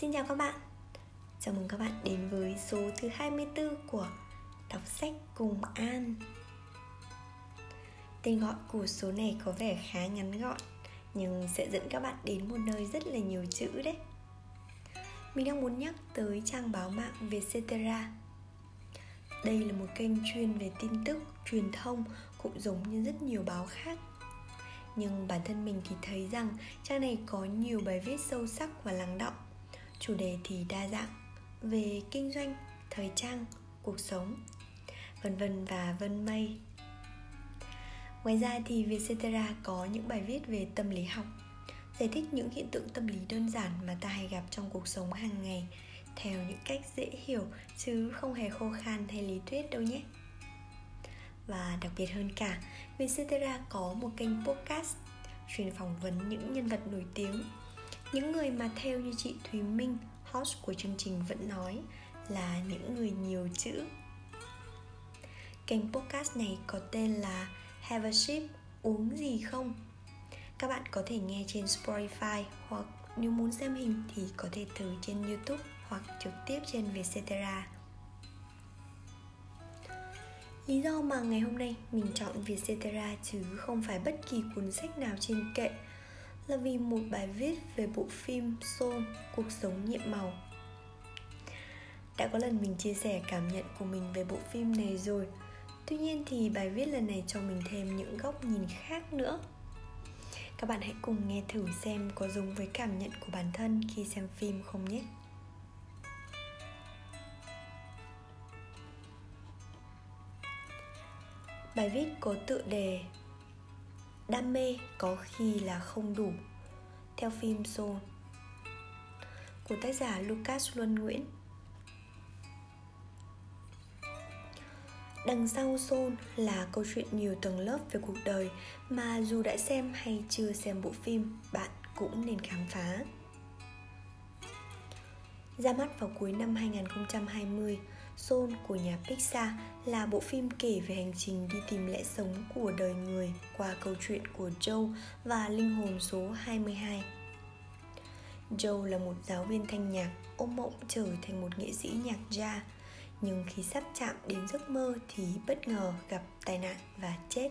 Xin chào các bạn. Chào mừng các bạn đến với số thứ 24 của Đọc sách cùng An. Tên gọi của số này có vẻ khá ngắn gọn Nhưng sẽ dẫn các bạn đến một nơi rất là nhiều chữ đấy. Mình đang muốn nhắc tới trang báo mạng Vietcetera. Đây là một kênh chuyên về tin tức, truyền thông Cũng giống như rất nhiều báo khác. Nhưng bản thân mình thì thấy rằng trang này có nhiều bài viết sâu sắc và lắng động chủ đề thì đa dạng, về kinh doanh, thời trang, cuộc sống, vân vân và vân mây. Ngoài ra thì vietcetera có những bài viết về tâm lý học, giải thích những hiện tượng tâm lý đơn giản mà ta hay gặp trong cuộc sống hàng ngày theo những cách dễ hiểu chứ không hề khô khan hay lý thuyết đâu nhé. Và đặc biệt hơn cả, Vietcetera có một kênh podcast chuyên phỏng vấn những nhân vật nổi tiếng những người mà theo như chị Thúy Minh, host của chương trình vẫn nói là những người nhiều chữ. Kênh podcast này có tên là Have a Sip, uống gì không? Các bạn có thể nghe trên Spotify hoặc nếu muốn xem hình thì có thể thử trên YouTube hoặc trực tiếp trên Vietcetera. Lý do mà ngày hôm nay mình chọn Vietcetera chứ không phải bất kỳ cuốn sách nào trên kệ là vì một bài viết về bộ phim Soul, Cuộc sống nhiệm màu. Đã có lần mình chia sẻ cảm nhận của mình về bộ phim này rồi. Tuy nhiên thì bài viết lần này cho mình thêm những góc nhìn khác nữa. Các bạn hãy cùng nghe thử xem có giống với cảm nhận của bản thân khi xem phim không nhé. Bài viết có tựa đề Đam mê có khi là không đủ Theo phim Soul Của tác giả Lucas Luân Nguyễn Đằng sau Soul là câu chuyện nhiều tầng lớp về cuộc đời mà dù đã xem hay chưa xem bộ phim, bạn cũng nên khám phá. Ra mắt vào cuối năm 2020, Soul của nhà Pixar là bộ phim kể về hành trình đi tìm lẽ sống của đời người qua câu chuyện của Joe và linh hồn số 22. Joe là một giáo viên thanh nhạc ôm mộng trở thành một nghệ sĩ nhạc jazz nhưng khi sắp chạm đến giấc mơ thì bất ngờ gặp tai nạn và chết.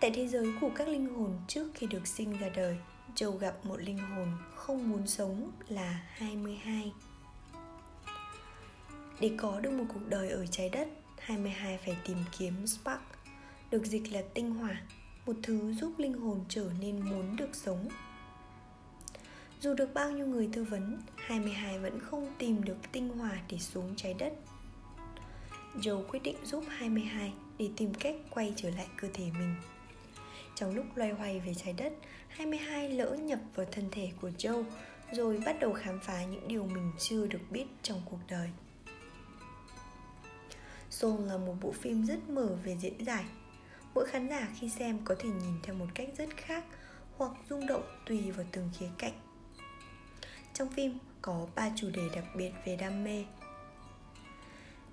Tại thế giới của các linh hồn trước khi được sinh ra đời, Joe gặp một linh hồn không muốn sống là 22. Để có được một cuộc đời ở trái đất, 22 phải tìm kiếm spark, được dịch là tinh hỏa, một thứ giúp linh hồn trở nên muốn được sống. Dù được bao nhiêu người tư vấn, 22 vẫn không tìm được tinh hỏa để xuống trái đất. Joe quyết định giúp 22 để tìm cách quay trở lại cơ thể mình. Trong lúc loay hoay về trái đất, 22 lỡ nhập vào thân thể của Joe rồi bắt đầu khám phá những điều mình chưa được biết trong cuộc đời. Soul là một bộ phim rất mở về diễn giải. Mỗi khán giả khi xem có thể nhìn theo một cách rất khác hoặc rung động tùy vào từng khía cạnh. Trong phim có ba chủ đề đặc biệt về đam mê.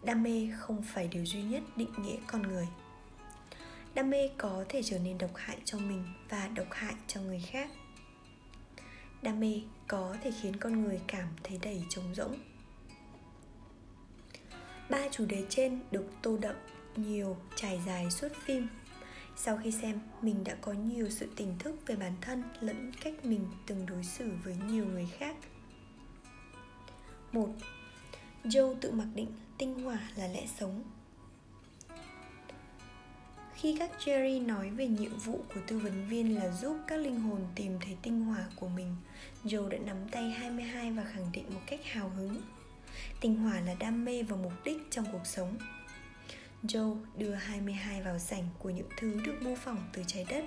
Đam mê không phải điều duy nhất định nghĩa con người. Đam mê có thể trở nên độc hại cho mình và độc hại cho người khác. Đam mê có thể khiến con người cảm thấy đầy trống rỗng chủ đề trên được tô đậm nhiều trải dài suốt phim. Sau khi xem mình đã có nhiều sự tỉnh thức về bản thân lẫn cách mình từng đối xử với nhiều người khác. Một Joe tự mặc định tinh hỏa là lẽ sống. Khi các Jerry nói về nhiệm vụ của tư vấn viên là giúp các linh hồn tìm thấy tinh hỏa của mình, Joe đã nắm tay 22 và khẳng định một cách hào hứng. Tình hỏa là đam mê và mục đích trong cuộc sống Joe đưa 22 vào sảnh của những thứ được mô phỏng từ trái đất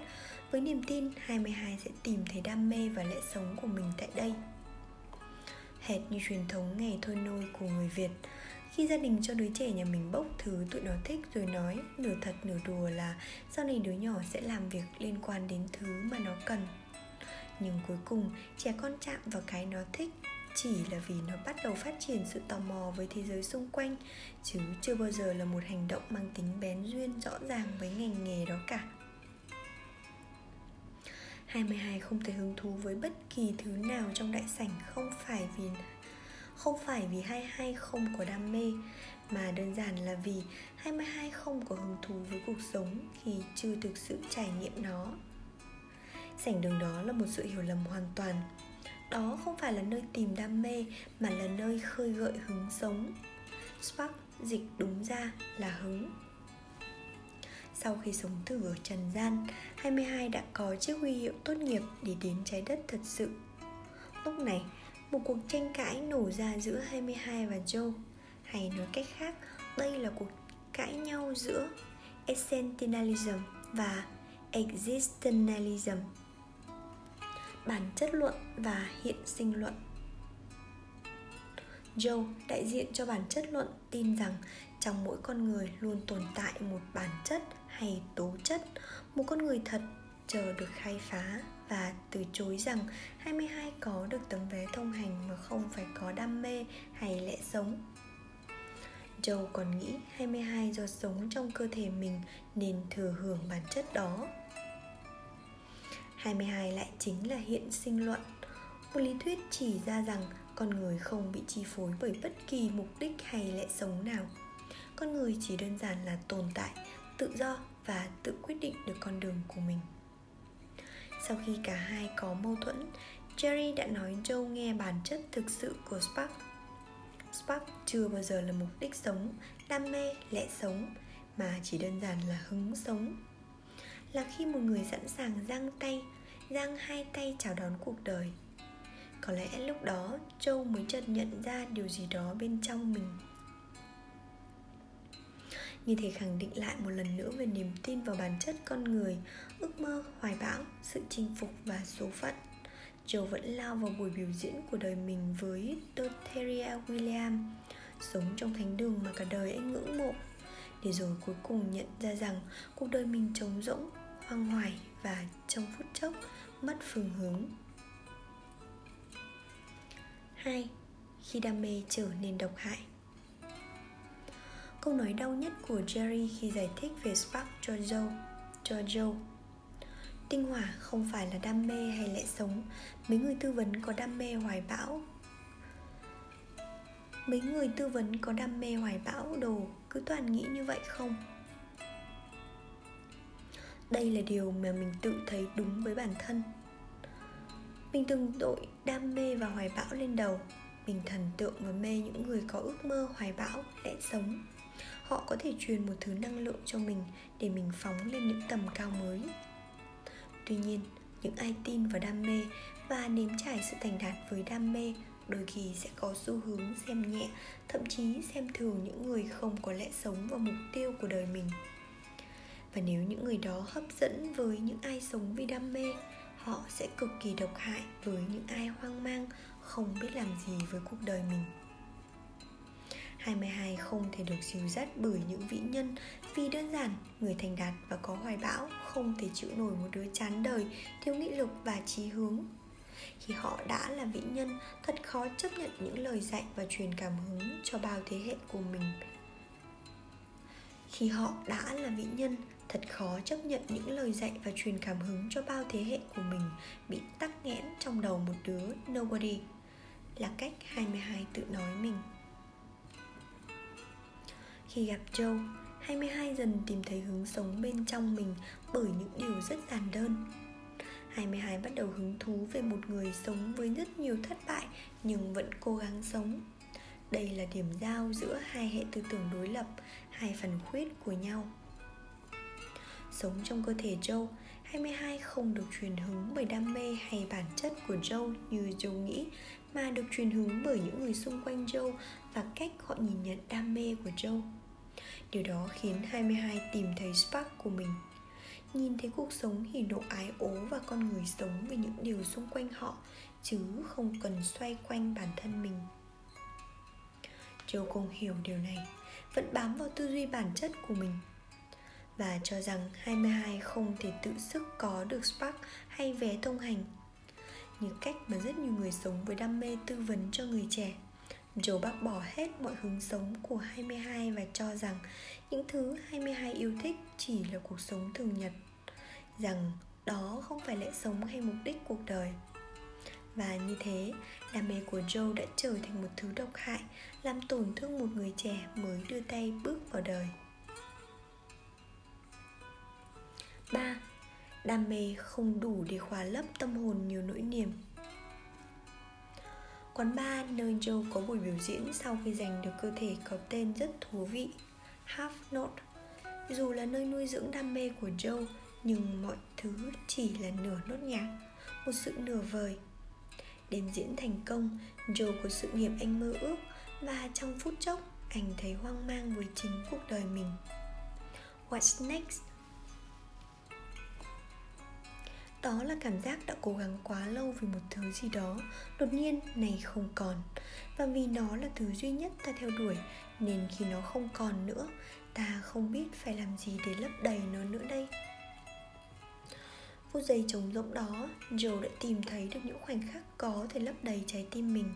với niềm tin 22 sẽ tìm thấy đam mê và lẽ sống của mình tại đây. Hệt như truyền thống ngày thôi nôi của người Việt, khi gia đình cho đứa trẻ nhà mình bốc thứ tụi nó thích rồi nói nửa thật nửa đùa là sau này đứa nhỏ sẽ làm việc liên quan đến thứ mà nó cần. Nhưng cuối cùng trẻ con chạm vào cái nó thích chỉ là vì nó bắt đầu phát triển sự tò mò với thế giới xung quanh, chứ chưa bao giờ là một hành động mang tính bén duyên rõ ràng với ngành nghề đó cả 22 không thể hứng thú với bất kỳ thứ nào trong đại sảnh không phải vì, không phải vì 22 không có đam mê, mà đơn giản là vì 22 không có hứng thú với cuộc sống khi chưa thực sự trải nghiệm nó. Sảnh đường đó là một sự hiểu lầm hoàn toàn. Đó không phải là nơi tìm đam mê mà là nơi khơi gợi hứng sống. Spark dịch đúng ra là hứng. Sau khi sống thử ở trần gian, 22 đã có chiếc huy hiệu tốt nghiệp để đến trái đất thật sự. Lúc này, một cuộc tranh cãi nổ ra giữa 22 và Joe hay nói cách khác đây là cuộc cãi nhau giữa essentialism và existentialism bản chất luận và hiện sinh luận Joe, đại diện cho bản chất luận, tin rằng trong mỗi con người luôn tồn tại một bản chất hay tố chất, một con người thật chờ được khai phá và từ chối rằng 22 có được tấm vé thông hành mà không phải có đam mê hay lẽ sống. Joe còn nghĩ 22 do sống trong cơ thể mình nên thừa hưởng bản chất đó. 22 lại chính là hiện sinh luận, một lý thuyết chỉ ra rằng con người không bị chi phối bởi bất kỳ mục đích hay lẽ sống nào. Con người chỉ đơn giản là tồn tại, tự do và tự quyết định được con đường của mình. Sau khi cả hai có mâu thuẫn, Jerry đã nói Joe nghe bản chất thực sự của Spark Spark chưa bao giờ là mục đích sống, đam mê, lẽ sống Mà chỉ đơn giản là hứng sống là khi một người sẵn sàng giang tay, giang hai tay chào đón cuộc đời. Có lẽ lúc đó Châu mới chợt nhận ra điều gì đó bên trong mình. Như thể khẳng định lại một lần nữa về niềm tin vào bản chất con người ước mơ hoài bão sự chinh phục và số phận. Châu vẫn lao vào buổi biểu diễn của đời mình với Dotheria William Sống trong thánh đường mà cả đời anh ngưỡng mộ. Để rồi cuối cùng nhận ra rằng cuộc đời mình trống rỗng, hoang hoài và trong phút chốc mất phương hướng. 2. Khi đam mê trở nên độc hại. Câu nói đau nhất của Jerry khi giải thích về Spark cho Joe cho Joe. Tinh hỏa không phải là đam mê hay lẽ sống. Mấy người tư vấn có đam mê hoài bão. Mấy người tư vấn có đam mê hoài bão đồ, Cứ toàn nghĩ như vậy không? Đây là điều mà mình tự thấy đúng với bản thân. Mình từng tội đam mê và hoài bão lên đầu. Mình thần tượng và mê những người có ước mơ hoài bão, lẽ sống. Họ có thể truyền một thứ năng lượng cho mình Để mình phóng lên những tầm cao mới. Tuy nhiên, những ai tin vào đam mê và nếm trải sự thành đạt với đam mê đôi khi sẽ có xu hướng xem nhẹ thậm chí xem thường những người không có lẽ sống và mục tiêu của đời mình và nếu những người đó hấp dẫn với những ai sống vì đam mê, họ sẽ cực kỳ độc hại với những ai hoang mang, không biết làm gì với cuộc đời mình. 22 không thể được dìu dắt bởi những vĩ nhân, vì đơn giản, người thành đạt và có hoài bão không thể chịu nổi một đứa chán đời, thiếu nghị lực và trí hướng. Khi họ đã là vĩ nhân, thật khó chấp nhận những lời dạy và truyền cảm hứng cho bao thế hệ của mình khi họ đã là vĩ nhân thật khó chấp nhận những lời dạy và truyền cảm hứng cho bao thế hệ của mình bị tắc nghẽn trong đầu một đứa nobody là cách 22 tự nói mình khi gặp Joe, 22 dần tìm thấy hướng sống bên trong mình bởi những điều rất giản đơn. 22 bắt đầu hứng thú về một người sống với rất nhiều thất bại nhưng vẫn cố gắng sống. Đây là điểm giao giữa hai hệ tư tưởng đối lập, hai phần khuyết của nhau. Sống trong cơ thể Joe, 22 không được truyền hứng bởi đam mê hay bản chất của Joe như Joe nghĩ mà được truyền hứng bởi những người xung quanh Joe và cách họ nhìn nhận đam mê của Joe. Điều đó khiến 22 tìm thấy spark của mình Nhìn thấy cuộc sống thì độ ái ố và con người sống với những điều xung quanh họ Chứ không cần xoay quanh bản thân mình Joe không hiểu điều này, Vẫn bám vào tư duy bản chất của mình. Và cho rằng 22 không thể tự sức có được spark hay vé thông hành. Như cách mà rất nhiều người sống với đam mê tư vấn cho người trẻ, Joe bác bỏ hết mọi hướng sống của 22 và cho rằng những thứ 22 yêu thích chỉ là cuộc sống thường nhật, Rằng đó không phải lẽ sống hay mục đích cuộc đời và như thế, đam mê của Joe đã trở thành một thứ độc hại, làm tổn thương một người trẻ mới đưa tay bước vào đời. 3. Đam mê không đủ để khóa lấp tâm hồn nhiều nỗi niềm. Quán bar nơi Joe có buổi biểu diễn sau khi giành được cơ thể có tên rất thú vị, Half Note. Dù là nơi nuôi dưỡng đam mê của Joe, Nhưng mọi thứ chỉ là nửa nốt nhạc, Một sự nửa vời. Đêm diễn thành công Joe có sự nghiệp anh mơ ước, Và trong phút chốc, Anh thấy hoang mang với chính cuộc đời mình. What's next? Đó là cảm giác đã cố gắng quá lâu vì một thứ gì đó, Đột nhiên, này không còn. Và vì nó là thứ duy nhất ta theo đuổi, Nên khi nó không còn nữa, Ta không biết phải làm gì để lấp đầy nó nữa đây. Phút giây trống rỗng đó, Joe đã tìm thấy được những khoảnh khắc có thể lấp đầy trái tim mình.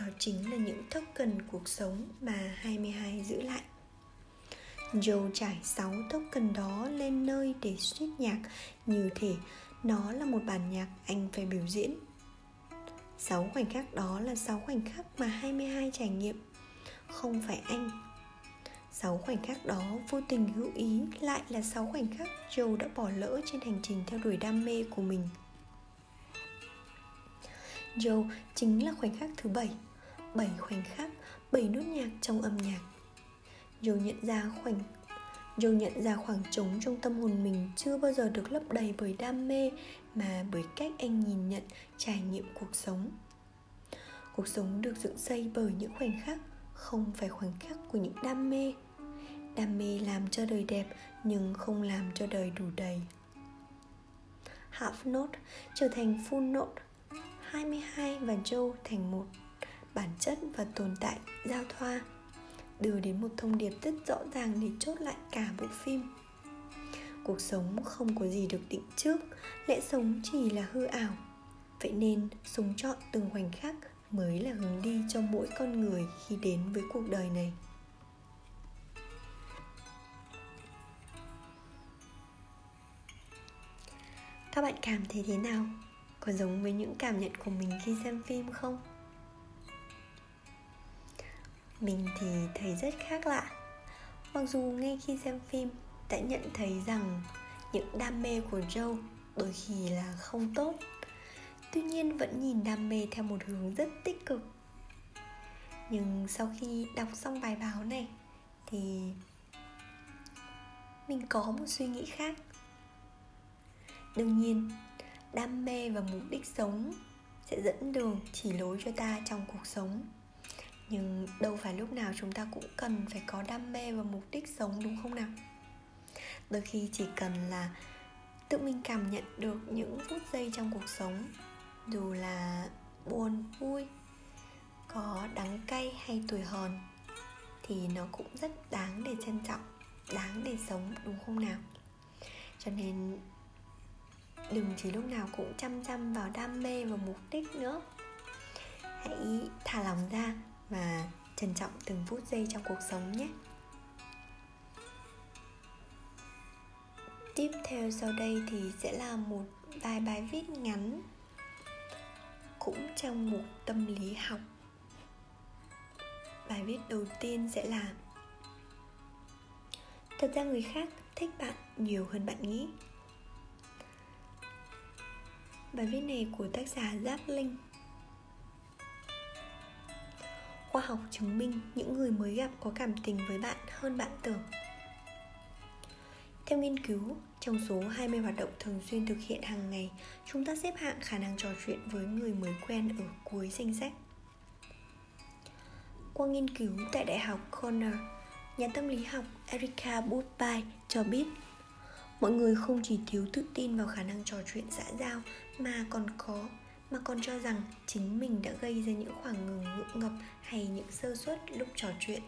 Đó chính là những token cuộc sống mà 22 giữ lại. Joe trải 6 cần đó lên nơi để suýt nhạc, Như thể nó là một bản nhạc anh phải biểu diễn. 6 khoảnh khắc đó là 6 khoảnh khắc mà 22 trải nghiệm. Không phải anh sáu khoảnh khắc đó vô tình hữu ý lại là sáu khoảnh khắc Joe đã bỏ lỡ trên hành trình theo đuổi đam mê của mình Joe chính là khoảnh khắc thứ 7 7 khoảnh khắc, bảy nốt nhạc trong âm nhạc Joe nhận ra khoảnh Joe nhận ra khoảng trống trong tâm hồn mình chưa bao giờ được lấp đầy bởi đam mê mà bởi cách anh nhìn nhận, trải nghiệm cuộc sống. Cuộc sống được dựng xây bởi những khoảnh khắc, không phải khoảnh khắc của những đam mê. Đam mê làm cho đời đẹp, nhưng không làm cho đời đủ đầy. Half note trở thành full note 22 và Joe thành một Bản chất và tồn tại giao thoa, đưa đến một thông điệp rất rõ ràng để chốt lại cả bộ phim. Cuộc sống không có gì được định trước, lẽ sống chỉ là hư ảo. Vậy nên sống chọn từng khoảnh khắc mới là hướng đi cho mỗi con người khi đến với cuộc đời này. Các bạn cảm thấy thế nào? Có giống với những cảm nhận của mình khi xem phim không? Mình thì thấy rất khác lạ. Mặc dù ngay khi xem phim đã nhận thấy rằng những đam mê của joe đôi khi là không tốt. Tuy nhiên vẫn nhìn đam mê theo một hướng rất tích cực. Nhưng sau khi đọc xong bài báo này thì mình có một suy nghĩ khác đương nhiên, đam mê và mục đích sống sẽ dẫn đường chỉ lối cho ta trong cuộc sống. Nhưng đâu phải lúc nào chúng ta cũng cần phải có đam mê và mục đích sống, đúng không nào? Đôi khi chỉ cần là tự mình cảm nhận được những phút giây trong cuộc sống, dù là buồn, vui, có đắng cay hay tuổi hòn thì nó cũng rất đáng để trân trọng, đáng để sống, đúng không nào? Cho nên đừng chỉ lúc nào cũng chăm chăm vào đam mê và mục đích nữa. Hãy thả lòng ra và trân trọng từng phút giây trong cuộc sống nhé. Tiếp theo sau đây thì sẽ là một vài bài viết ngắn cũng trong một tâm lý học. Bài viết đầu tiên sẽ là, thật ra người khác thích bạn nhiều hơn bạn nghĩ bài viết này của tác giả giáp linh khoa học chứng minh những người mới gặp có cảm tình với bạn hơn bạn tưởng. Theo nghiên cứu, trong số 20 hoạt động thường xuyên thực hiện hàng ngày, chúng ta xếp hạng khả năng trò chuyện với người mới quen ở cuối danh sách. Qua nghiên cứu tại Đại học Cornell, nhà tâm lý học Erika Budby cho biết mọi người không chỉ thiếu tự tin vào khả năng trò chuyện xã giao mà còn có, mà còn cho rằng chính mình đã gây ra những khoảng ngừng, ngượng ngập hay những sơ suất lúc trò chuyện.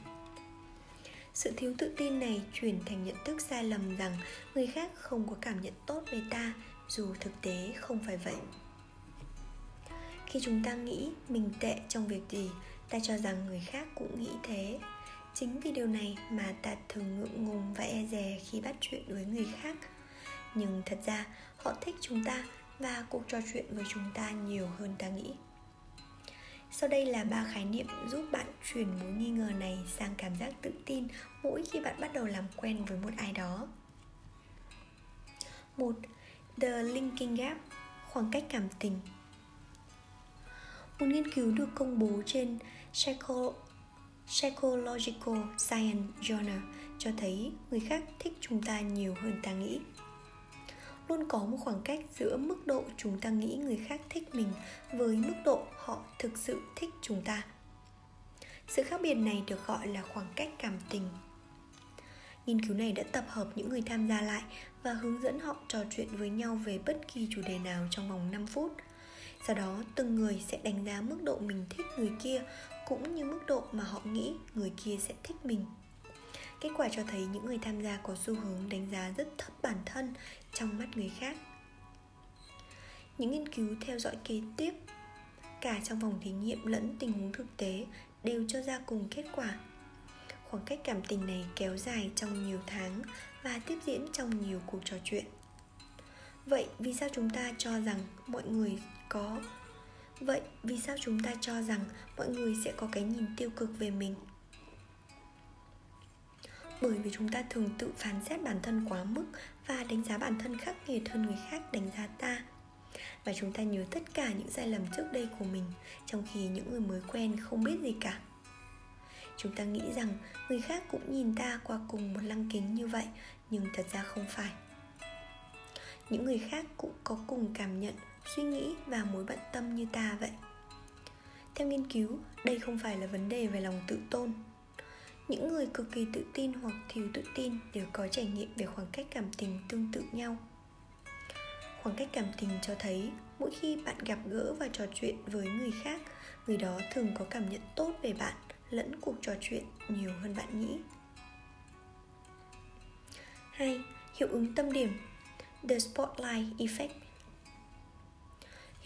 Sự thiếu tự tin này chuyển thành nhận thức sai lầm rằng người khác không có cảm nhận tốt về ta, dù thực tế không phải vậy. Khi chúng ta nghĩ mình tệ trong việc gì, ta cho rằng người khác cũng nghĩ thế chính vì điều này mà ta thường ngượng ngùng và e dè khi bắt chuyện với người khác nhưng thật ra họ thích chúng ta và cuộc trò chuyện với chúng ta nhiều hơn ta nghĩ sau đây là ba khái niệm giúp bạn chuyển mối nghi ngờ này sang cảm giác tự tin mỗi khi bạn bắt đầu làm quen với một ai đó. một The Linking Gap, khoảng cách cảm tình. Một nghiên cứu được công bố trên Psycho Psychological Science Journal cho thấy người khác thích chúng ta nhiều hơn ta nghĩ. Luôn có một khoảng cách giữa mức độ chúng ta nghĩ người khác thích mình với mức độ họ thực sự thích chúng ta. Sự khác biệt này được gọi là khoảng cách cảm tình. Nghiên cứu này đã tập hợp những người tham gia lại và hướng dẫn họ trò chuyện với nhau về bất kỳ chủ đề nào trong vòng 5 phút sau đó, từng người sẽ đánh giá mức độ mình thích người kia, cũng như mức độ mà họ nghĩ người kia sẽ thích mình Kết quả cho thấy những người tham gia có xu hướng đánh giá rất thấp bản thân trong mắt người khác. Những nghiên cứu theo dõi kế tiếp, cả trong vòng thí nghiệm lẫn tình huống thực tế, đều cho ra cùng kết quả. Khoảng cách cảm tình này kéo dài trong nhiều tháng và tiếp diễn trong nhiều cuộc trò chuyện. Vậy vì sao chúng ta cho rằng mọi người có. Vậy vì sao chúng ta cho rằng mọi người sẽ có cái nhìn tiêu cực về mình? bởi vì chúng ta thường tự phán xét bản thân quá mức và đánh giá bản thân khắc nghiệt hơn người khác đánh giá ta. Và chúng ta nhớ tất cả những sai lầm trước đây của mình, trong khi những người mới quen không biết gì cả. Chúng ta nghĩ rằng người khác cũng nhìn ta qua cùng một lăng kính như vậy, nhưng thật ra không phải. Những người khác cũng có cùng cảm nhận suy nghĩ và mối bận tâm như ta vậy. Theo nghiên cứu, đây không phải là vấn đề về lòng tự tôn. Những người cực kỳ tự tin hoặc thiếu tự tin đều có trải nghiệm về khoảng cách cảm tình tương tự nhau. Khoảng cách cảm tình cho thấy mỗi khi bạn gặp gỡ và trò chuyện với người khác, người đó thường có cảm nhận tốt về bạn, lẫn cuộc trò chuyện nhiều hơn bạn nghĩ. 2. Hiệu ứng tâm điểm. The Spotlight Effect.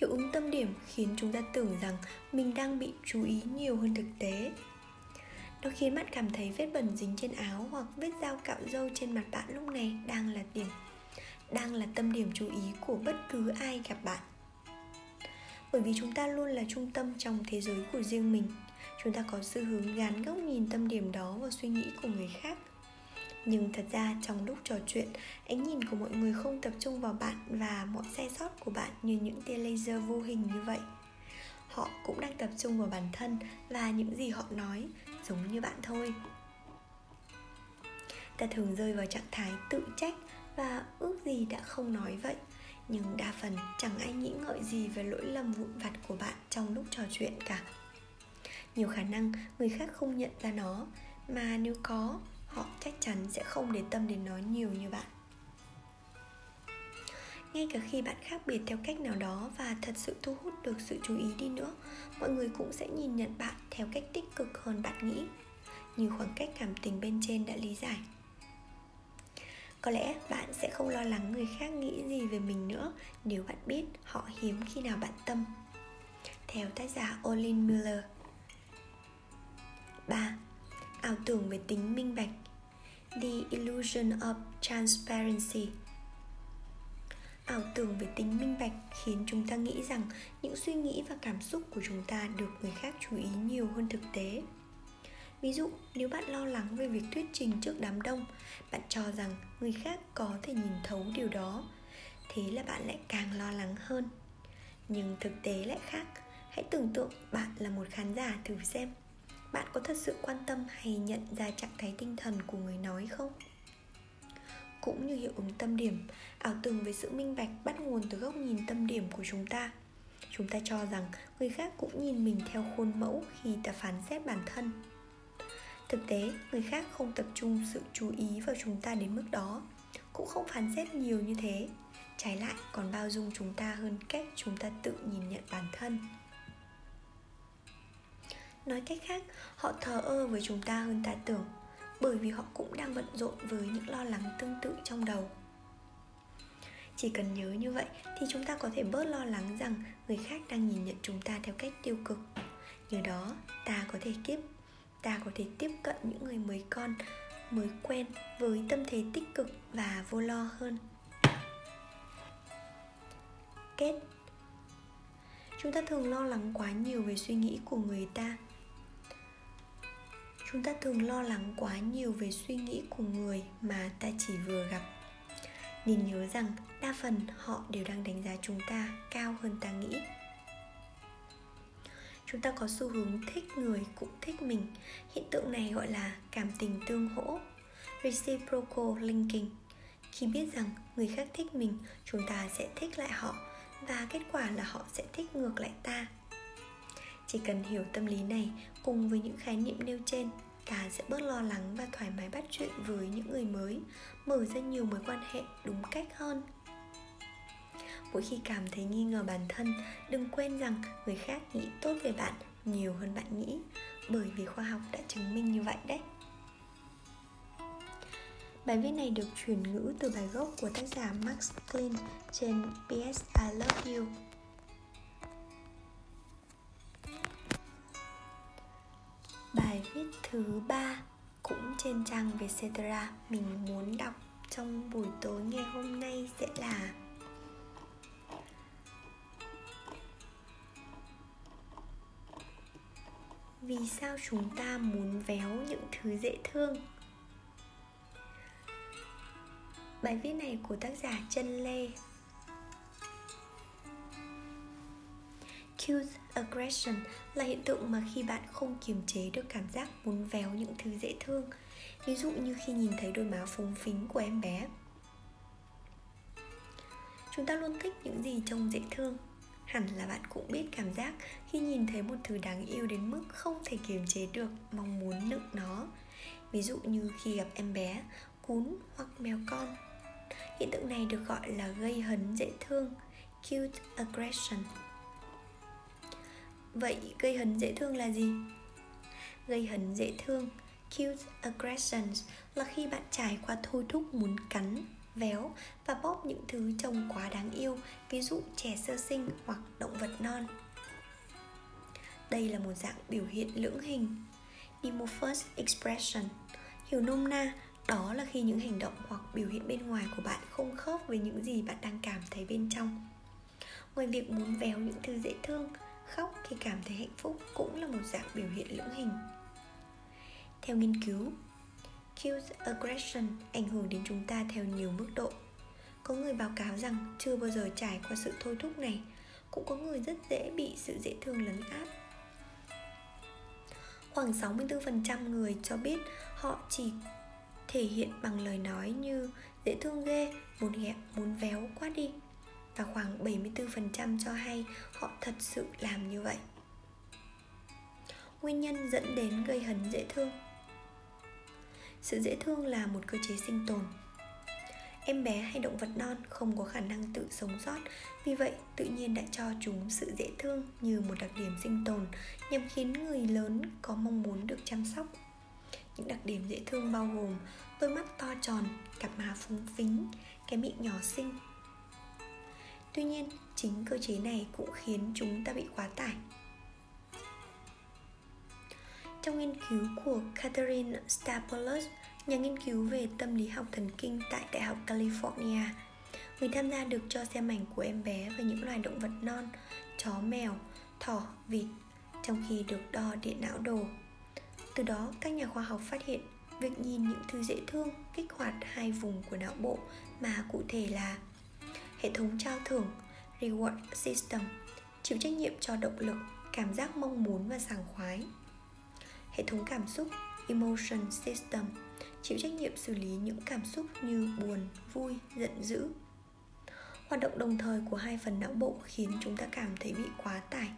Hiệu ứng tâm điểm khiến chúng ta tưởng rằng mình đang bị chú ý nhiều hơn thực tế. Nó khiến bạn cảm thấy vết bẩn dính trên áo hoặc vết dao cạo râu trên mặt bạn lúc này đang là điểm, đang là tâm điểm chú ý của bất cứ ai gặp bạn. Bởi vì chúng ta luôn là trung tâm trong thế giới của riêng mình, chúng ta có xu hướng gán góc nhìn tâm điểm đó vào suy nghĩ của người khác nhưng thật ra trong lúc trò chuyện, ánh nhìn của mọi người không tập trung vào bạn và mọi sai sót của bạn như những tia laser vô hình như vậy. Họ cũng đang tập trung vào bản thân và những gì họ nói, giống như bạn thôi. Ta thường rơi vào trạng thái tự trách và ước gì đã không nói vậy. Nhưng đa phần chẳng ai nghĩ ngợi gì về lỗi lầm vụn vặt của bạn trong lúc trò chuyện cả. Nhiều khả năng người khác không nhận ra nó, mà nếu có họ chắc chắn sẽ không để tâm đến nó nhiều như bạn. Ngay cả khi bạn khác biệt theo cách nào đó và thật sự thu hút được sự chú ý đi nữa, mọi người cũng sẽ nhìn nhận bạn theo cách tích cực hơn bạn nghĩ, như khoảng cách cảm tình bên trên đã lý giải. Có lẽ bạn sẽ không lo lắng người khác nghĩ gì về mình nữa nếu bạn biết họ hiếm khi nào bạn tâm. Theo tác giả Olin Miller 3. Ảo tưởng về tính minh bạch. The Illusion of Transparency. Ảo tưởng về tính minh bạch khiến chúng ta nghĩ rằng những suy nghĩ và cảm xúc của chúng ta được người khác chú ý nhiều hơn thực tế. Ví dụ, nếu bạn lo lắng về việc thuyết trình trước đám đông, bạn cho rằng người khác có thể nhìn thấu điều đó, thế là bạn lại càng lo lắng hơn. Nhưng thực tế lại khác. Hãy tưởng tượng bạn là một khán giả thử xem bạn có thật sự quan tâm hay nhận ra trạng thái tinh thần của người nói không? Cũng như hiệu ứng tâm điểm, ảo tưởng về sự minh bạch bắt nguồn từ góc nhìn tâm điểm của chúng ta. Chúng ta cho rằng người khác cũng nhìn mình theo khuôn mẫu khi ta phán xét bản thân. Thực tế, người khác không tập trung sự chú ý vào chúng ta đến mức đó, cũng không phán xét nhiều như thế. Trái lại, còn bao dung chúng ta hơn cách chúng ta tự nhìn nhận bản thân nói cách khác, họ thờ ơ với chúng ta hơn ta tưởng, bởi vì họ cũng đang bận rộn với những lo lắng tương tự trong đầu. Chỉ cần nhớ như vậy thì chúng ta có thể bớt lo lắng rằng người khác đang nhìn nhận chúng ta theo cách tiêu cực. Nhờ đó, ta có thể kiếp, ta có thể tiếp cận những người mới con, mới quen với tâm thế tích cực và vô lo hơn. Kết. Chúng ta thường lo lắng quá nhiều về suy nghĩ của người ta chúng ta thường lo lắng quá nhiều về suy nghĩ của người mà ta chỉ vừa gặp. Nên nhớ rằng đa phần họ đều đang đánh giá chúng ta cao hơn ta nghĩ. Chúng ta có xu hướng thích người cũng thích mình. Hiện tượng này gọi là cảm tình tương hỗ. Reciprocal linking. Khi biết rằng người khác thích mình, chúng ta sẽ thích lại họ và kết quả là họ sẽ thích ngược lại ta chỉ cần hiểu tâm lý này cùng với những khái niệm nêu trên, ta sẽ bớt lo lắng và thoải mái bắt chuyện với những người mới, mở ra nhiều mối quan hệ đúng cách hơn mỗi khi cảm thấy nghi ngờ bản thân, đừng quên rằng người khác nghĩ tốt về bạn nhiều hơn bạn nghĩ, bởi vì khoa học đã chứng minh như vậy đấy Bài viết này được chuyển ngữ từ bài gốc của tác giả Max Klein trên PS I Love You. Bài viết thứ ba cũng trên trang Vietcetera mình muốn đọc trong buổi tối ngày hôm nay sẽ là Vì sao chúng ta muốn véo những thứ dễ thương? Bài viết này của tác giả Chân Lê Cute aggression là hiện tượng mà khi bạn không kiềm chế được cảm giác muốn véo những thứ dễ thương. Ví dụ như khi nhìn thấy đôi má phúng phính của em bé. Chúng ta luôn thích những gì trông dễ thương. Hẳn là bạn cũng biết cảm giác khi nhìn thấy một thứ đáng yêu đến mức không thể kiềm chế được mong muốn nựng nó. Ví dụ như khi gặp em bé, cún hoặc mèo con. Hiện tượng này được gọi là gây hấn dễ thương Cute aggression. Vậy gây hấn dễ thương là gì? Gây hấn dễ thương Cute aggressions là khi bạn trải qua thôi thúc muốn cắn, véo và bóp những thứ trông quá đáng yêu Ví dụ trẻ sơ sinh hoặc động vật non. Đây là một dạng biểu hiện lưỡng hình Dimorphous expression. Hiểu nôm na đó là khi những hành động hoặc biểu hiện bên ngoài của bạn không khớp với những gì bạn đang cảm thấy bên trong. Ngoài việc muốn véo những thứ dễ thương khóc khi cảm thấy hạnh phúc cũng là một dạng biểu hiện lưỡng hình. Theo nghiên cứu cues aggression ảnh hưởng đến chúng ta theo nhiều mức độ. Có người báo cáo rằng chưa bao giờ trải qua sự thôi thúc này cũng có người rất dễ bị sự dễ thương lấn át. Khoảng 64% người cho biết họ chỉ thể hiện bằng lời nói như dễ thương ghê, muốn ghẹo, muốn véo quá đi và khoảng 74% cho hay họ thật sự làm như vậy. Nguyên nhân dẫn đến gây hấn dễ thương Sự dễ thương là một cơ chế sinh tồn Em bé hay động vật non không có khả năng tự sống sót Vì vậy tự nhiên đã cho chúng sự dễ thương như một đặc điểm sinh tồn Nhằm khiến người lớn có mong muốn được chăm sóc những đặc điểm dễ thương bao gồm đôi mắt to tròn, cặp má phúng phính, cái miệng nhỏ xinh. Tuy nhiên, chính cơ chế này cũng khiến chúng ta bị quá tải. Trong nghiên cứu của Catherine Stapoulos, nhà nghiên cứu về tâm lý học thần kinh tại Đại học California, người tham gia được cho xem ảnh của em bé và những loài động vật non, chó mèo, thỏ, vịt, trong khi được đo điện não đồ từ đó, các nhà khoa học phát hiện việc nhìn những thứ dễ thương kích hoạt hai vùng của não bộ mà cụ thể là hệ thống trao thưởng reward system chịu trách nhiệm cho động lực, cảm giác mong muốn và sảng khoái. Hệ thống cảm xúc emotion system chịu trách nhiệm xử lý những cảm xúc như buồn, vui, giận dữ. Hoạt động đồng thời của hai phần não bộ khiến chúng ta cảm thấy bị quá tải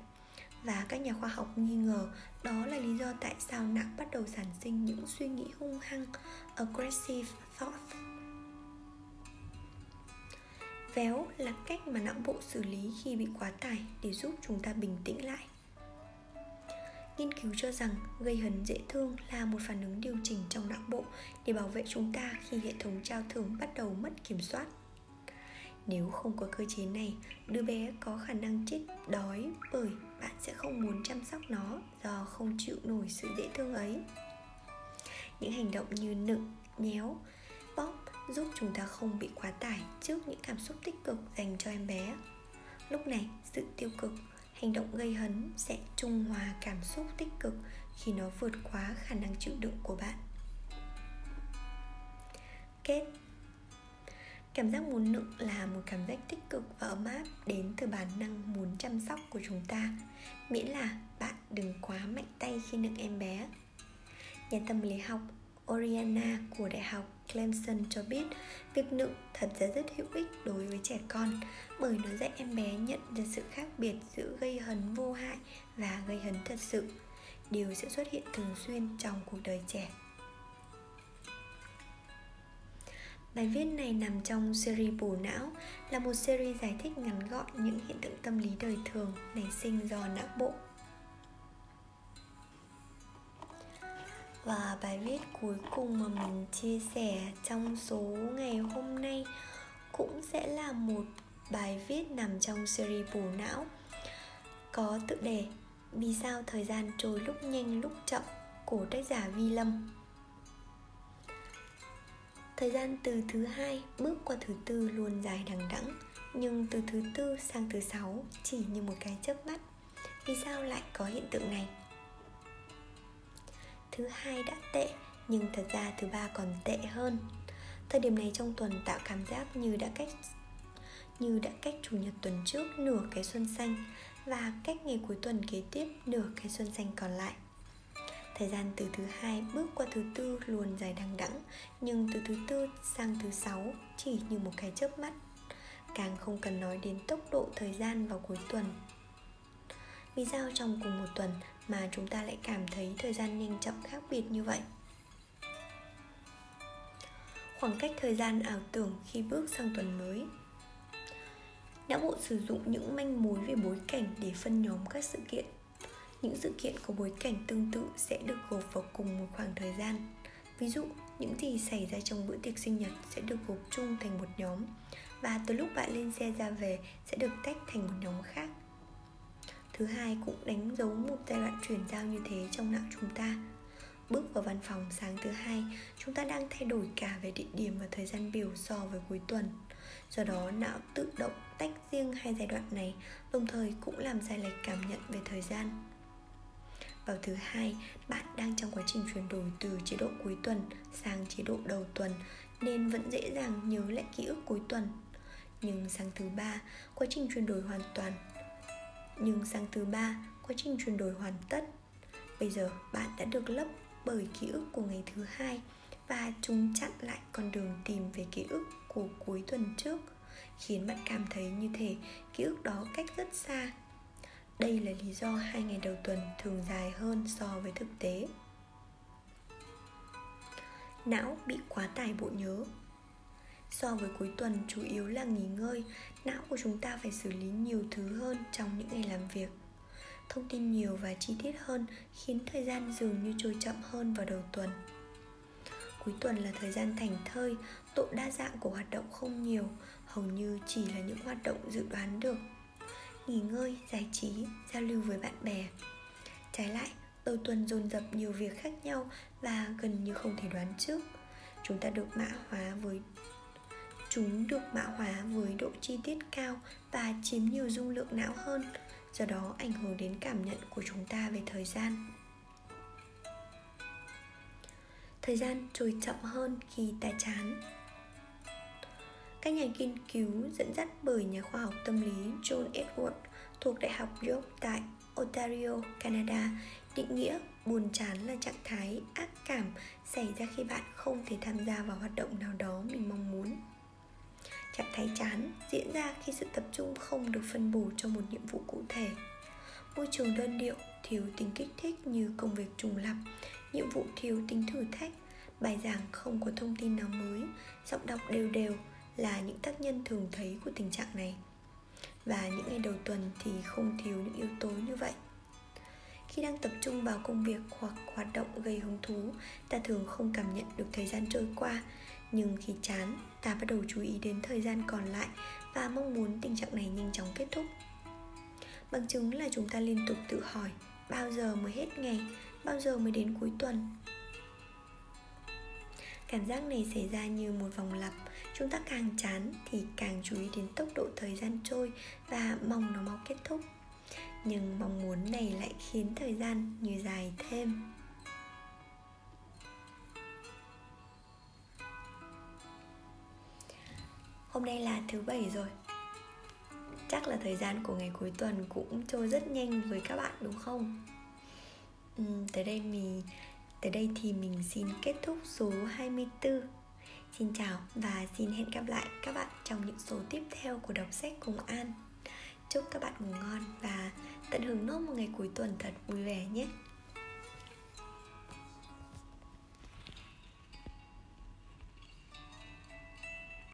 và các nhà khoa học nghi ngờ đó là lý do tại sao não bắt đầu sản sinh những suy nghĩ hung hăng aggressive thoughts) véo là cách mà não bộ xử lý khi bị quá tải để giúp chúng ta bình tĩnh lại. Nghiên cứu cho rằng gây hấn dễ thương là một phản ứng điều chỉnh trong não bộ để bảo vệ chúng ta khi hệ thống trao thưởng bắt đầu mất kiểm soát. Nếu không có cơ chế này, đứa bé có khả năng chết đói bởi bạn sẽ không muốn chăm sóc nó do không chịu nổi sự dễ thương ấy. Những hành động như nựng, nhéo giúp chúng ta không bị quá tải trước những cảm xúc tích cực dành cho em bé. Lúc này, sự tiêu cực, hành động gây hấn sẽ trung hòa cảm xúc tích cực khi nó vượt quá khả năng chịu đựng của bạn. Kết. Cảm giác muốn nựng là một cảm giác tích cực và ấm áp đến từ bản năng muốn chăm sóc của chúng ta Miễn là bạn đừng quá mạnh tay khi nựng em bé. Nhà tâm lý học Oriana của Đại học Clemson cho biết, việc nựng thật ra rất hữu ích đối với trẻ con, bởi nó dạy em bé nhận ra sự khác biệt giữa gây hấn vô hại và gây hấn thật sự, điều sẽ xuất hiện thường xuyên trong cuộc đời trẻ Bài viết này nằm trong series bổ não, là một series giải thích ngắn gọn những hiện tượng tâm lý đời thường nảy sinh do não bộ. Và bài viết cuối cùng mà mình chia sẻ trong số ngày hôm nay cũng sẽ là một bài viết nằm trong series bổ não. Có tựa đề Vì sao thời gian trôi lúc nhanh lúc chậm của tác giả Vi Lâm. Thời gian từ thứ hai bước qua thứ tư luôn dài đằng đẵng, Nhưng từ thứ tư sang thứ sáu chỉ như một cái chớp mắt. Vì sao lại có hiện tượng này? Thứ hai đã tệ, nhưng thật ra thứ ba còn tệ hơn. Thời điểm này trong tuần tạo cảm giác như đã cách, như đã cách chủ nhật tuần trước nửa cái xuân xanh, và cách ngày cuối tuần kế tiếp nửa cái xuân xanh còn lại. Thời gian từ thứ hai bước qua thứ tư luôn dài đằng đẵng, Nhưng từ thứ tư sang thứ sáu chỉ như một cái chớp mắt. Càng không cần nói đến tốc độ thời gian vào cuối tuần. Vì sao trong cùng một tuần mà chúng ta lại cảm thấy thời gian nhanh chậm khác biệt như vậy? Khoảng cách thời gian ảo tưởng khi bước sang tuần mới. Não bộ sử dụng những manh mối về bối cảnh để phân nhóm các sự kiện. Những sự kiện có bối cảnh tương tự sẽ được gộp vào cùng một khoảng thời gian. Ví dụ, những gì xảy ra trong bữa tiệc sinh nhật sẽ được gộp chung thành một nhóm và từ lúc bạn lên xe ra về sẽ được tách thành một nhóm khác thứ hai cũng đánh dấu một giai đoạn chuyển giao như thế trong não chúng ta bước vào văn phòng sáng thứ hai chúng ta đang thay đổi cả về địa điểm và thời gian biểu so với cuối tuần do đó não tự động tách riêng hai giai đoạn này đồng thời cũng làm sai lệch cảm nhận về thời gian vào thứ hai, bạn đang trong quá trình chuyển đổi từ chế độ cuối tuần sang chế độ đầu tuần nên vẫn dễ dàng nhớ lại ký ức cuối tuần. Nhưng sang thứ ba, quá trình chuyển đổi hoàn toàn. Nhưng sang thứ ba, quá trình chuyển đổi hoàn tất. Bây giờ bạn đã được lấp bởi ký ức của ngày thứ hai và chúng chặn lại con đường tìm về ký ức của cuối tuần trước khiến bạn cảm thấy như thể ký ức đó cách rất xa đây là lý do hai ngày đầu tuần thường dài hơn so với thực tế. Não bị quá tải bộ nhớ So với cuối tuần chủ yếu là nghỉ ngơi, não của chúng ta phải xử lý nhiều thứ hơn trong những ngày làm việc. Thông tin nhiều và chi tiết hơn khiến thời gian dường như trôi chậm hơn vào đầu tuần. Cuối tuần là thời gian thành thơi, độ đa dạng của hoạt động không nhiều, hầu như chỉ là những hoạt động dự đoán được nghỉ ngơi, giải trí, giao lưu với bạn bè. Trái lại, đầu tuần dồn dập nhiều việc khác nhau và gần như không thể đoán trước. Chúng ta được mã hóa với chúng được mã hóa với độ chi tiết cao và chiếm nhiều dung lượng não hơn, do đó ảnh hưởng đến cảm nhận của chúng ta về thời gian. Thời gian trôi chậm hơn khi ta chán các nhà nghiên cứu dẫn dắt bởi nhà khoa học tâm lý John Edward thuộc Đại học York tại Ontario, Canada định nghĩa buồn chán là trạng thái ác cảm xảy ra khi bạn không thể tham gia vào hoạt động nào đó mình mong muốn. Trạng thái chán diễn ra khi sự tập trung không được phân bổ cho một nhiệm vụ cụ thể. Môi trường đơn điệu, thiếu tính kích thích như công việc trùng lặp, nhiệm vụ thiếu tính thử thách, bài giảng không có thông tin nào mới, giọng đọc đều đều, là những tác nhân thường thấy của tình trạng này và những ngày đầu tuần thì không thiếu những yếu tố như vậy khi đang tập trung vào công việc hoặc hoạt động gây hứng thú ta thường không cảm nhận được thời gian trôi qua nhưng khi chán, ta bắt đầu chú ý đến thời gian còn lại và mong muốn tình trạng này nhanh chóng kết thúc. Bằng chứng là chúng ta liên tục tự hỏi, bao giờ mới hết ngày, bao giờ mới đến cuối tuần? Cảm giác này xảy ra như một vòng lặp. Chúng ta càng chán thì càng chú ý đến tốc độ thời gian trôi Và mong nó mau kết thúc. Nhưng mong muốn này lại khiến thời gian như dài thêm. Hôm nay là thứ bảy rồi. Chắc là thời gian của ngày cuối tuần cũng trôi rất nhanh với các bạn đúng không? Ừ, tới đây mình tới đây thì mình xin kết thúc số 24 Xin chào và xin hẹn gặp lại các bạn trong những số tiếp theo của đọc sách cùng An. Chúc các bạn ngủ ngon và tận hưởng nốt một ngày cuối tuần thật vui vẻ nhé.